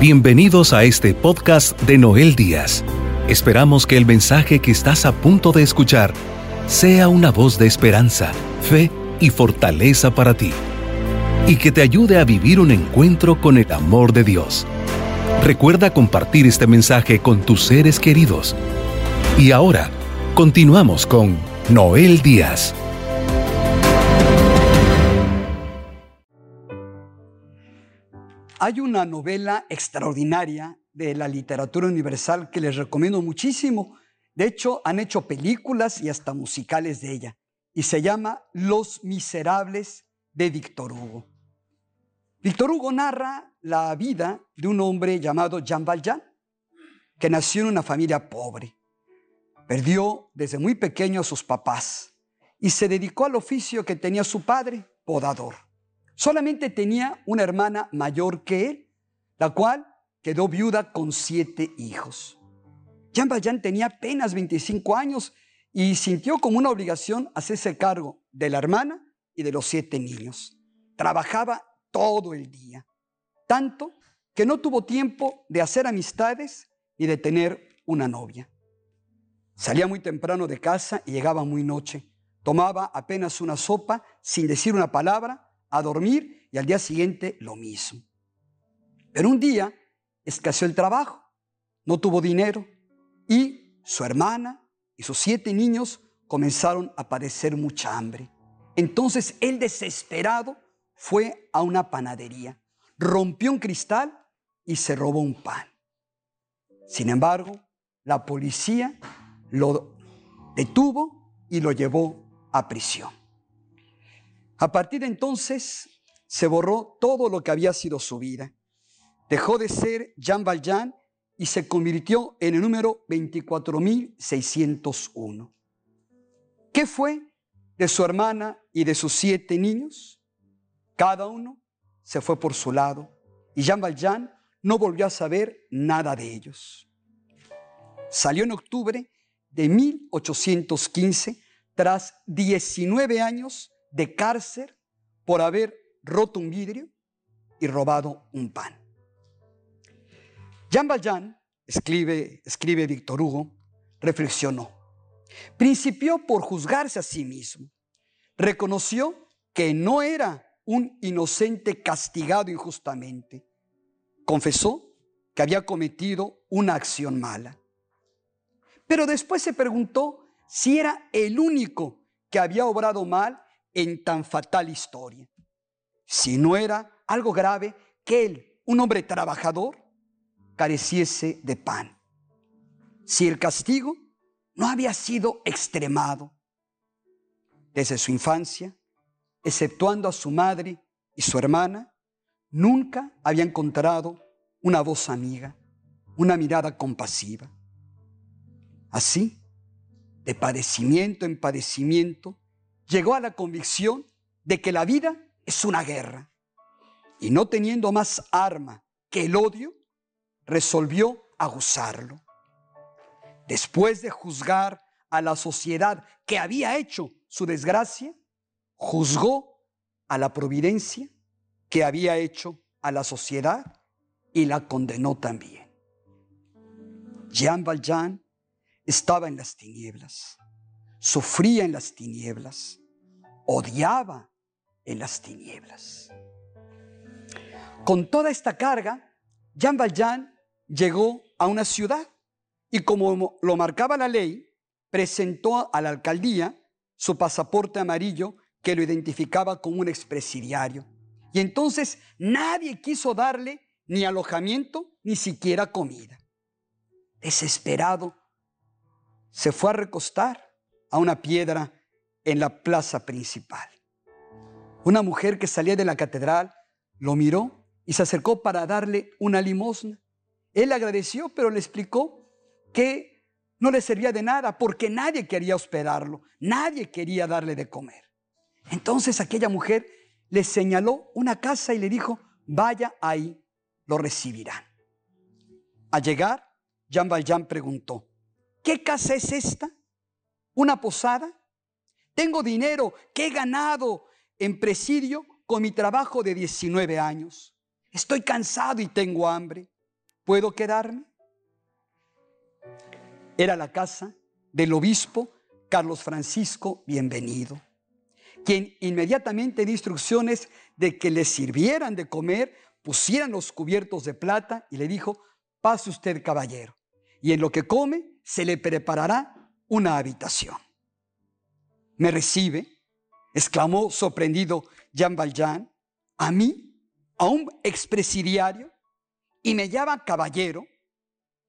Bienvenidos a este podcast de Noel Díaz. Esperamos que el mensaje que estás a punto de escuchar sea una voz de esperanza, fe y fortaleza para ti, y que te ayude a vivir un encuentro con el amor de Dios. Recuerda compartir este mensaje con tus seres queridos. Y ahora, continuamos con Noel Díaz. Hay una novela extraordinaria de la literatura universal que les recomiendo muchísimo. De hecho, han hecho películas y hasta musicales de ella. Y se llama Los Miserables de Víctor Hugo. Víctor Hugo narra la vida de un hombre llamado Jean Valjean, que nació en una familia pobre. Perdió desde muy pequeño a sus papás y se dedicó al oficio que tenía su padre, podador. Solamente tenía una hermana mayor que él, la cual quedó viuda con siete hijos. Jean Valjean tenía apenas 25 años y sintió como una obligación hacerse cargo de la hermana y de los siete niños. Trabajaba todo el día, tanto que no tuvo tiempo de hacer amistades y de tener una novia. Salía muy temprano de casa y llegaba muy noche. Tomaba apenas una sopa sin decir una palabra a dormir y al día siguiente lo mismo. Pero un día escaseó el trabajo, no tuvo dinero y su hermana y sus siete niños comenzaron a padecer mucha hambre. Entonces él desesperado fue a una panadería, rompió un cristal y se robó un pan. Sin embargo, la policía lo detuvo y lo llevó a prisión. A partir de entonces se borró todo lo que había sido su vida. Dejó de ser Jean Valjean y se convirtió en el número 24.601. ¿Qué fue de su hermana y de sus siete niños? Cada uno se fue por su lado y Jean Valjean no volvió a saber nada de ellos. Salió en octubre de 1815 tras 19 años de cárcel por haber roto un vidrio y robado un pan. Jean Valjean, escribe, escribe Víctor Hugo, reflexionó. Principió por juzgarse a sí mismo. Reconoció que no era un inocente castigado injustamente. Confesó que había cometido una acción mala. Pero después se preguntó si era el único que había obrado mal en tan fatal historia. Si no era algo grave que él, un hombre trabajador, careciese de pan. Si el castigo no había sido extremado desde su infancia, exceptuando a su madre y su hermana, nunca había encontrado una voz amiga, una mirada compasiva. Así, de padecimiento en padecimiento, llegó a la convicción de que la vida es una guerra. Y no teniendo más arma que el odio, resolvió aguzarlo. Después de juzgar a la sociedad que había hecho su desgracia, juzgó a la providencia que había hecho a la sociedad y la condenó también. Jean Valjean estaba en las tinieblas sufría en las tinieblas, odiaba en las tinieblas. Con toda esta carga, Jean Valjean llegó a una ciudad y como lo marcaba la ley, presentó a la alcaldía su pasaporte amarillo que lo identificaba como un expresidiario. Y entonces nadie quiso darle ni alojamiento ni siquiera comida. Desesperado, se fue a recostar a una piedra en la plaza principal. Una mujer que salía de la catedral lo miró y se acercó para darle una limosna. Él agradeció, pero le explicó que no le servía de nada porque nadie quería hospedarlo, nadie quería darle de comer. Entonces aquella mujer le señaló una casa y le dijo, vaya ahí, lo recibirán. Al llegar, Jean Valjean preguntó, ¿qué casa es esta? Una posada. Tengo dinero que he ganado en presidio con mi trabajo de 19 años. Estoy cansado y tengo hambre. ¿puedo quedarme? Era la casa del obispo Carlos Francisco Bienvenido, quien inmediatamente dio instrucciones de que le sirvieran de comer, pusieran los cubiertos de plata y le dijo, pase usted caballero, y en lo que come se le preparará una habitación. ¿Me recibe? exclamó sorprendido Jean Valjean, a mí, a un expresidiario, y me llama caballero,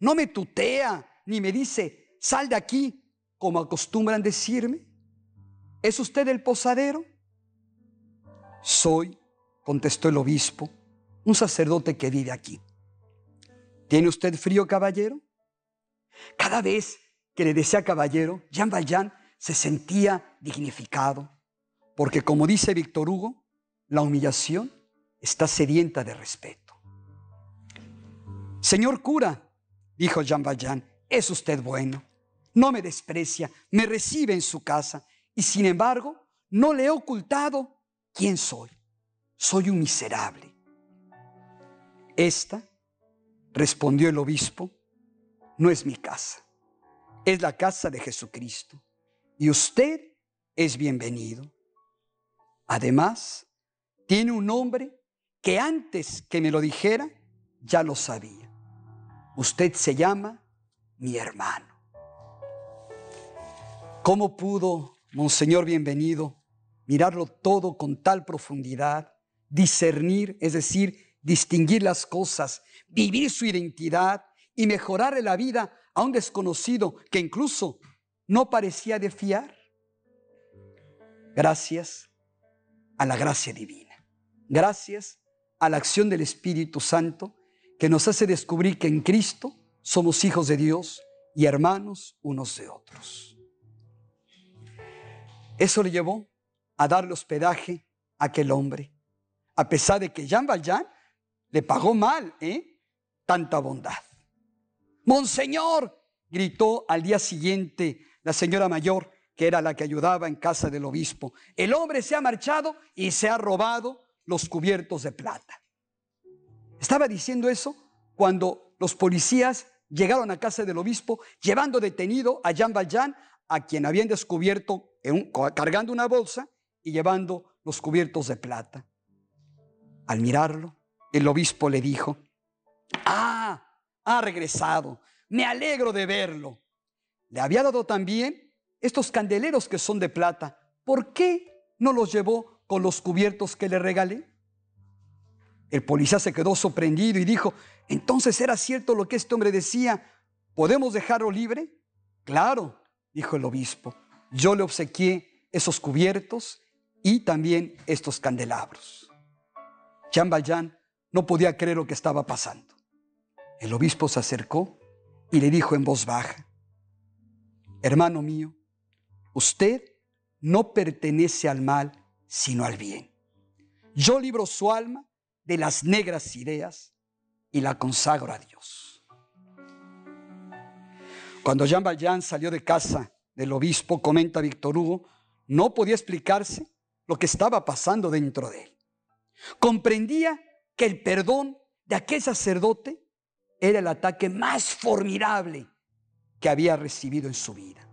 no me tutea ni me dice, sal de aquí, como acostumbran decirme. ¿Es usted el posadero? Soy, contestó el obispo, un sacerdote que vive aquí. ¿Tiene usted frío, caballero? Cada vez que le decía caballero, Jean Valjean se sentía dignificado, porque como dice Víctor Hugo, la humillación está sedienta de respeto. Señor cura, dijo Jean Valjean, es usted bueno, no me desprecia, me recibe en su casa y sin embargo no le he ocultado quién soy. Soy un miserable. Esta, respondió el obispo, no es mi casa, es la casa de Jesucristo y usted es bienvenido. Además, tiene un nombre que antes que me lo dijera, ya lo sabía. Usted se llama mi hermano. ¿Cómo pudo, Monseñor Bienvenido, mirarlo todo con tal profundidad, discernir, es decir, distinguir las cosas, vivir su identidad y mejorarle la vida a un desconocido que incluso no parecía de fiar? Gracias a la gracia divina. Gracias a la acción del Espíritu Santo que nos hace descubrir que en Cristo somos hijos de Dios y hermanos unos de otros. Eso le llevó a darle hospedaje a aquel hombre, a pesar de que Jean Valjean le pagó mal ¿eh? tanta bondad. Monseñor, gritó al día siguiente la señora mayor, que era la que ayudaba en casa del obispo, el hombre se ha marchado y se ha robado los cubiertos de plata. Estaba diciendo eso cuando los policías llegaron a casa del obispo llevando detenido a Jean Valjean, a quien habían descubierto cargando una bolsa y llevando los cubiertos de plata. Al mirarlo, el obispo le dijo, ah, ha regresado, me alegro de verlo. Le había dado también estos candeleros que son de plata. ¿Por qué no los llevó con los cubiertos que le regalé? El policía se quedó sorprendido y dijo, entonces era cierto lo que este hombre decía, ¿podemos dejarlo libre? Claro, dijo el obispo, yo le obsequié esos cubiertos y también estos candelabros. Jean Valjean no podía creer lo que estaba pasando. El obispo se acercó y le dijo en voz baja, hermano mío, usted no pertenece al mal, sino al bien. Yo libro su alma de las negras ideas y la consagro a Dios. Cuando Jean Valjean salió de casa del obispo, comenta Víctor Hugo, no podía explicarse lo que estaba pasando dentro de él. Comprendía que el perdón de aquel sacerdote era el ataque más formidable que había recibido en su vida.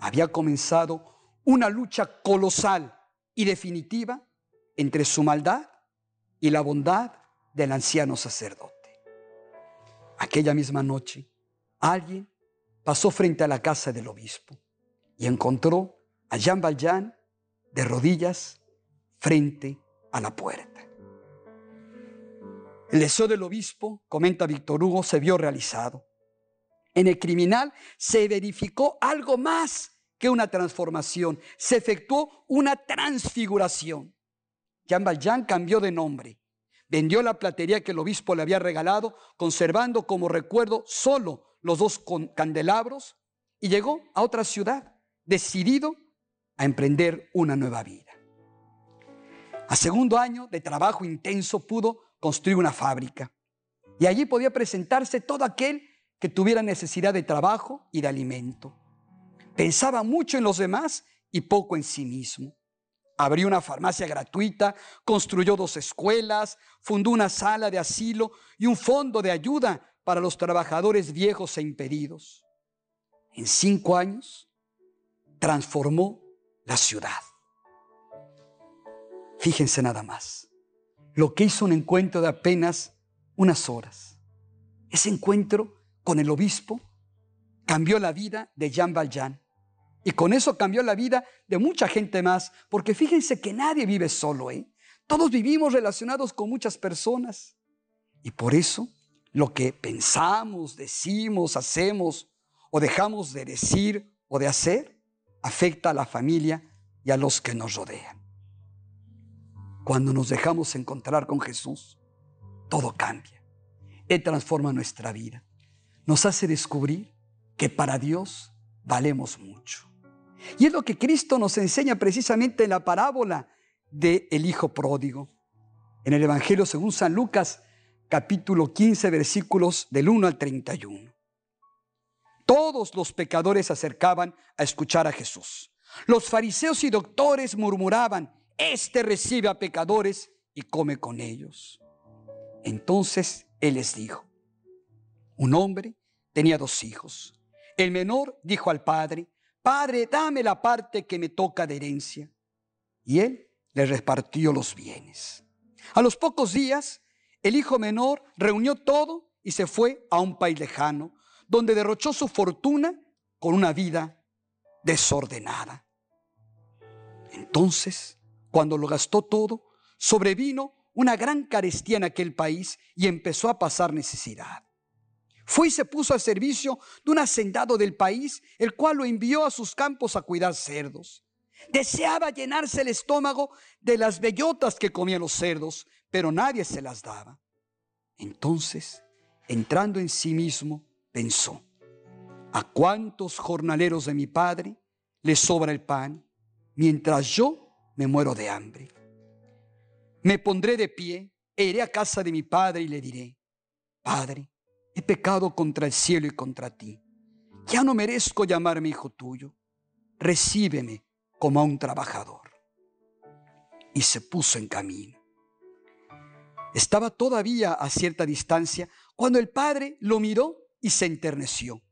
Había comenzado una lucha colosal y definitiva entre su maldad y la bondad del anciano sacerdote. Aquella misma noche, alguien pasó frente a la casa del obispo y encontró a Jean Valjean de rodillas frente a la puerta. El deseo del obispo, comenta Víctor Hugo, se vio realizado. En el criminal se verificó algo más que una transformación, se efectuó una transfiguración. Jean Valjean cambió de nombre, vendió la platería que el obispo le había regalado, conservando como recuerdo solo los dos candelabros, y llegó a otra ciudad, decidido a emprender una nueva vida. A segundo año de trabajo intenso pudo construir una fábrica. Y allí podía presentarse todo aquel que tuviera necesidad de trabajo y de alimento. Pensaba mucho en los demás y poco en sí mismo. Abrió una farmacia gratuita, construyó dos escuelas, fundó una sala de asilo y un fondo de ayuda para los trabajadores viejos e impedidos. En cinco años transformó la ciudad. Fíjense nada más, lo que hizo un encuentro de apenas unas horas. Ese encuentro con el obispo cambió la vida de Jean Valjean. Y con eso cambió la vida de mucha gente más, porque fíjense que nadie vive solo, ¿eh? Todos vivimos relacionados con muchas personas. Y por eso lo que pensamos, decimos, hacemos o dejamos de decir o de hacer afecta a la familia y a los que nos rodean. Cuando nos dejamos encontrar con Jesús, todo cambia. Él transforma nuestra vida. Nos hace descubrir que para Dios valemos mucho. Y es lo que Cristo nos enseña precisamente en la parábola del el Hijo Pródigo. En el Evangelio según San Lucas, capítulo 15, versículos del 1 al 31. Todos los pecadores se acercaban a escuchar a Jesús. Los fariseos y doctores murmuraban, Este recibe a pecadores y come con ellos. Entonces Él les dijo, un hombre tenía dos hijos. El menor dijo al padre, Padre, dame la parte que me toca de herencia. Y él le repartió los bienes. A los pocos días, el hijo menor reunió todo y se fue a un país lejano, donde derrochó su fortuna con una vida desordenada. Entonces, cuando lo gastó todo, sobrevino una gran carestía en aquel país y empezó a pasar necesidad. Fue y se puso al servicio de un hacendado del país, el cual lo envió a sus campos a cuidar cerdos. Deseaba llenarse el estómago de las bellotas que comían los cerdos, pero nadie se las daba. Entonces, entrando en sí mismo, pensó, ¿a cuántos jornaleros de mi padre les sobra el pan, mientras yo me muero de hambre? Me pondré de pie e iré a casa de mi padre y le diré, Padre, he pecado contra el cielo y contra ti. Ya no merezco llamarme hijo tuyo. Recíbeme como a un trabajador. Y se puso en camino. Estaba todavía a cierta distancia cuando el padre lo miró y se enterneció.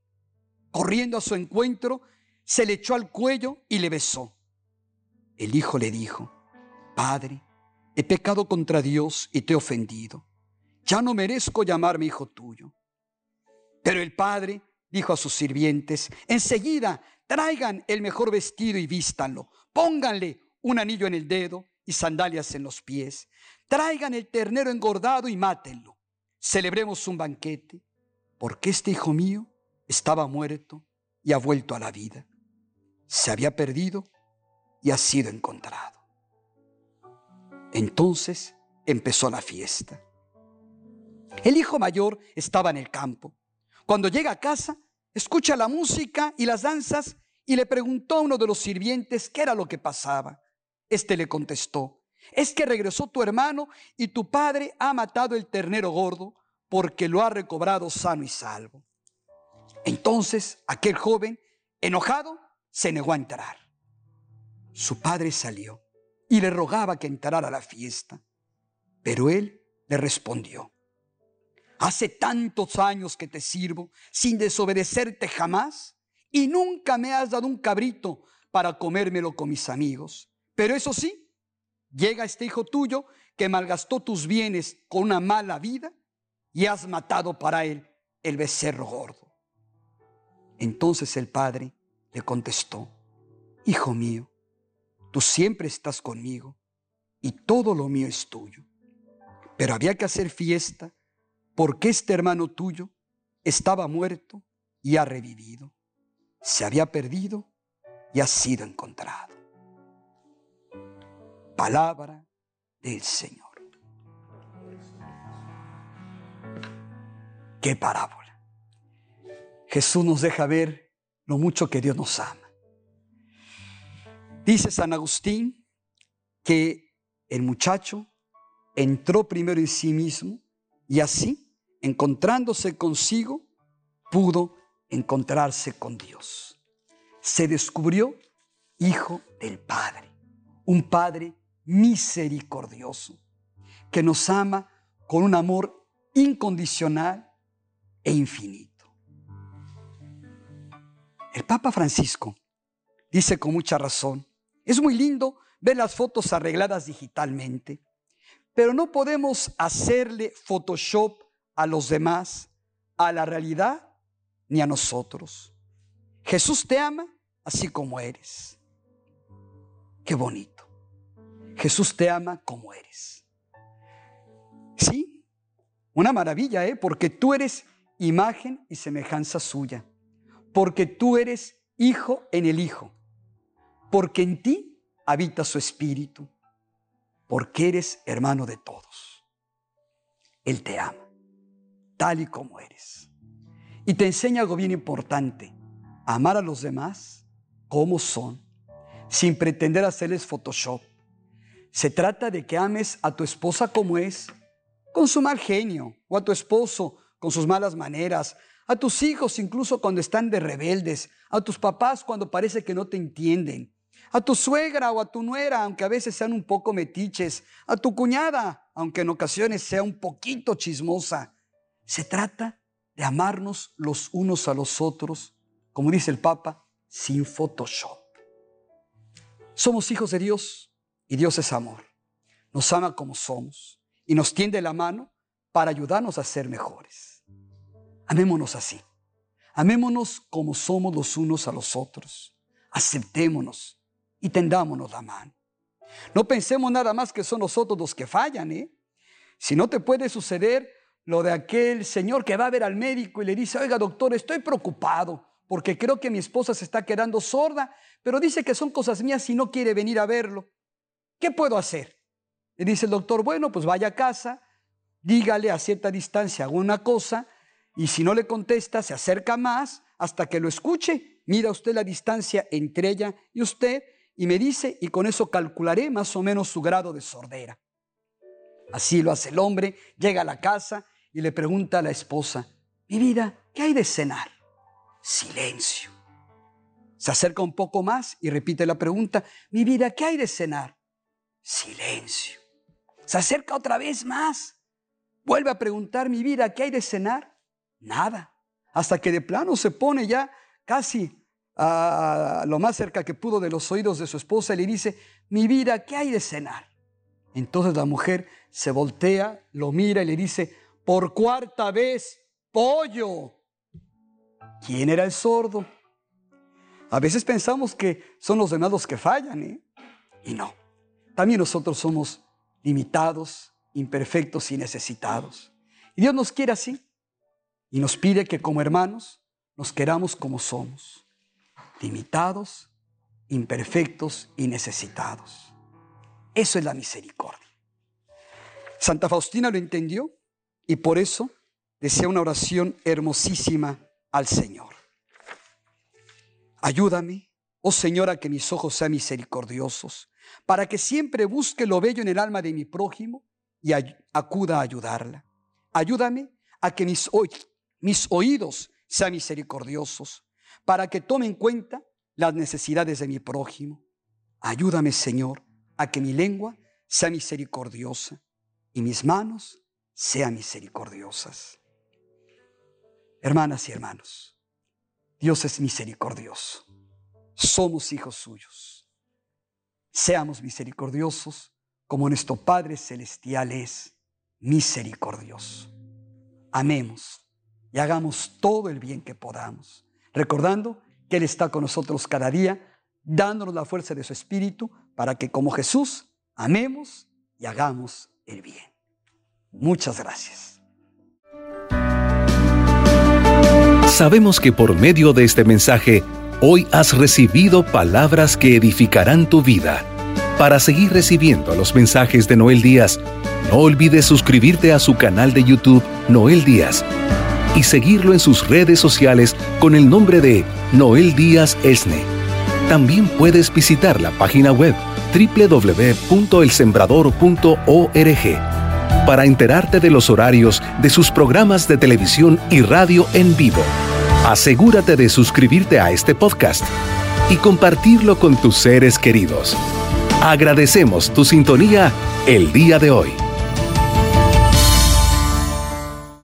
Corriendo a su encuentro, se le echó al cuello y le besó. El hijo le dijo, Padre, he pecado contra Dios y te he ofendido. Ya no merezco llamarme hijo tuyo. Pero el padre dijo a sus sirvientes, enseguida traigan el mejor vestido y vístanlo, pónganle un anillo en el dedo y sandalias en los pies, traigan el ternero engordado y mátenlo. Celebremos un banquete, porque este hijo mío estaba muerto y ha vuelto a la vida. Se había perdido y ha sido encontrado. Entonces empezó la fiesta. El hijo mayor estaba en el campo cuando llega a casa, escucha la música y las danzas y le preguntó a uno de los sirvientes qué era lo que pasaba. Este le contestó, es que regresó tu hermano y tu padre ha matado el ternero gordo porque lo ha recobrado sano y salvo. Entonces aquel joven, enojado, se negó a entrar. Su padre salió y le rogaba que entrara a la fiesta, pero él le respondió, Hace tantos años que te sirvo sin desobedecerte jamás y nunca me has dado un cabrito para comérmelo con mis amigos. Pero eso sí, llega este hijo tuyo que malgastó tus bienes con una mala vida y has matado para él el becerro gordo. Entonces el padre le contestó, Hijo mío, tú siempre estás conmigo y todo lo mío es tuyo. Pero había que hacer fiesta porque este hermano tuyo estaba muerto y ha revivido, se había perdido y ha sido encontrado. Palabra del Señor. Qué parábola. Jesús nos deja ver lo mucho que Dios nos ama. Dice San Agustín que el muchacho entró primero en sí mismo y así encontrándose consigo, pudo encontrarse con Dios. Se descubrió hijo del Padre, un Padre misericordioso, que nos ama con un amor incondicional e infinito. El Papa Francisco dice con mucha razón, es muy lindo ver las fotos arregladas digitalmente, pero no podemos hacerle Photoshop a los demás, a la realidad, ni a nosotros. Jesús te ama así como eres. Qué bonito. Jesús te ama como eres. Sí, una maravilla, ¿eh? Porque tú eres imagen y semejanza suya. Porque tú eres hijo en el Hijo. Porque en ti habita su espíritu. Porque eres hermano de todos. Él te ama, tal y como eres. Y te enseña algo bien importante. Amar a los demás como son, sin pretender hacerles Photoshop. Se trata de que ames a tu esposa como es, con su mal genio, o a tu esposo con sus malas maneras, a tus hijos incluso cuando están de rebeldes, a tus papás cuando parece que no te entienden, a tu suegra o a tu nuera, aunque a veces sean un poco metiches, a tu cuñada, aunque en ocasiones sea un poquito chismosa. Se trata de amarnos los unos a los otros, como dice el Papa, sin Photoshop. Somos hijos de Dios y Dios es amor. Nos ama como somos y nos tiende la mano para ayudarnos a ser mejores. Amémonos así. Amémonos como somos los unos a los otros. Aceptémonos y tendámonos la mano. No pensemos nada más que son nosotros los que fallan, ¿eh? Si no te puede suceder lo de aquel señor que va a ver al médico y le dice, oiga doctor, estoy preocupado porque creo que mi esposa se está quedando sorda, pero dice que son cosas mías y no quiere venir a verlo. ¿Qué puedo hacer? Le dice el doctor, bueno, pues vaya a casa, dígale a cierta distancia alguna cosa y si no le contesta, se acerca más hasta que lo escuche. Mira usted la distancia entre ella y usted y me dice, y con eso calcularé más o menos su grado de sordera. Así lo hace el hombre, llega a la casa y le pregunta a la esposa, mi vida, ¿qué hay de cenar? Silencio. Se acerca un poco más y repite la pregunta, mi vida, ¿qué hay de cenar? Silencio. Se acerca otra vez más. Vuelve a preguntar, mi vida, ¿qué hay de cenar? Nada. Hasta que de plano se pone ya casi a lo más cerca que pudo de los oídos de su esposa y le dice, mi vida, ¿qué hay de cenar? Entonces la mujer se voltea, lo mira y le dice, por cuarta vez, pollo. ¿Quién era el sordo? A veces pensamos que son los demás los que fallan, ¿eh? Y no. También nosotros somos limitados, imperfectos y necesitados. Y Dios nos quiere así. Y nos pide que como hermanos nos queramos como somos. Limitados, imperfectos y necesitados. Eso es la misericordia. Santa Faustina lo entendió y por eso decía una oración hermosísima al Señor. Ayúdame, oh Señor, a que mis ojos sean misericordiosos, para que siempre busque lo bello en el alma de mi prójimo y acuda a ayudarla. Ayúdame a que mis, mis oídos sean misericordiosos, para que tome en cuenta las necesidades de mi prójimo. Ayúdame, Señor, a que mi lengua sea misericordiosa y mis manos sean misericordiosas. Hermanas y hermanos, Dios es misericordioso. Somos hijos suyos. Seamos misericordiosos como nuestro Padre Celestial es misericordioso. Amemos y hagamos todo el bien que podamos, recordando que Él está con nosotros cada día, dándonos la fuerza de su Espíritu para que como Jesús amemos y hagamos el bien. Muchas gracias. Sabemos que por medio de este mensaje, hoy has recibido palabras que edificarán tu vida. Para seguir recibiendo los mensajes de Noel Díaz, no olvides suscribirte a su canal de YouTube Noel Díaz y seguirlo en sus redes sociales con el nombre de Noel Díaz Esne. También puedes visitar la página web www.elsembrador.org para enterarte de los horarios de sus programas de televisión y radio en vivo. Asegúrate de suscribirte a este podcast y compartirlo con tus seres queridos. Agradecemos tu sintonía el día de hoy.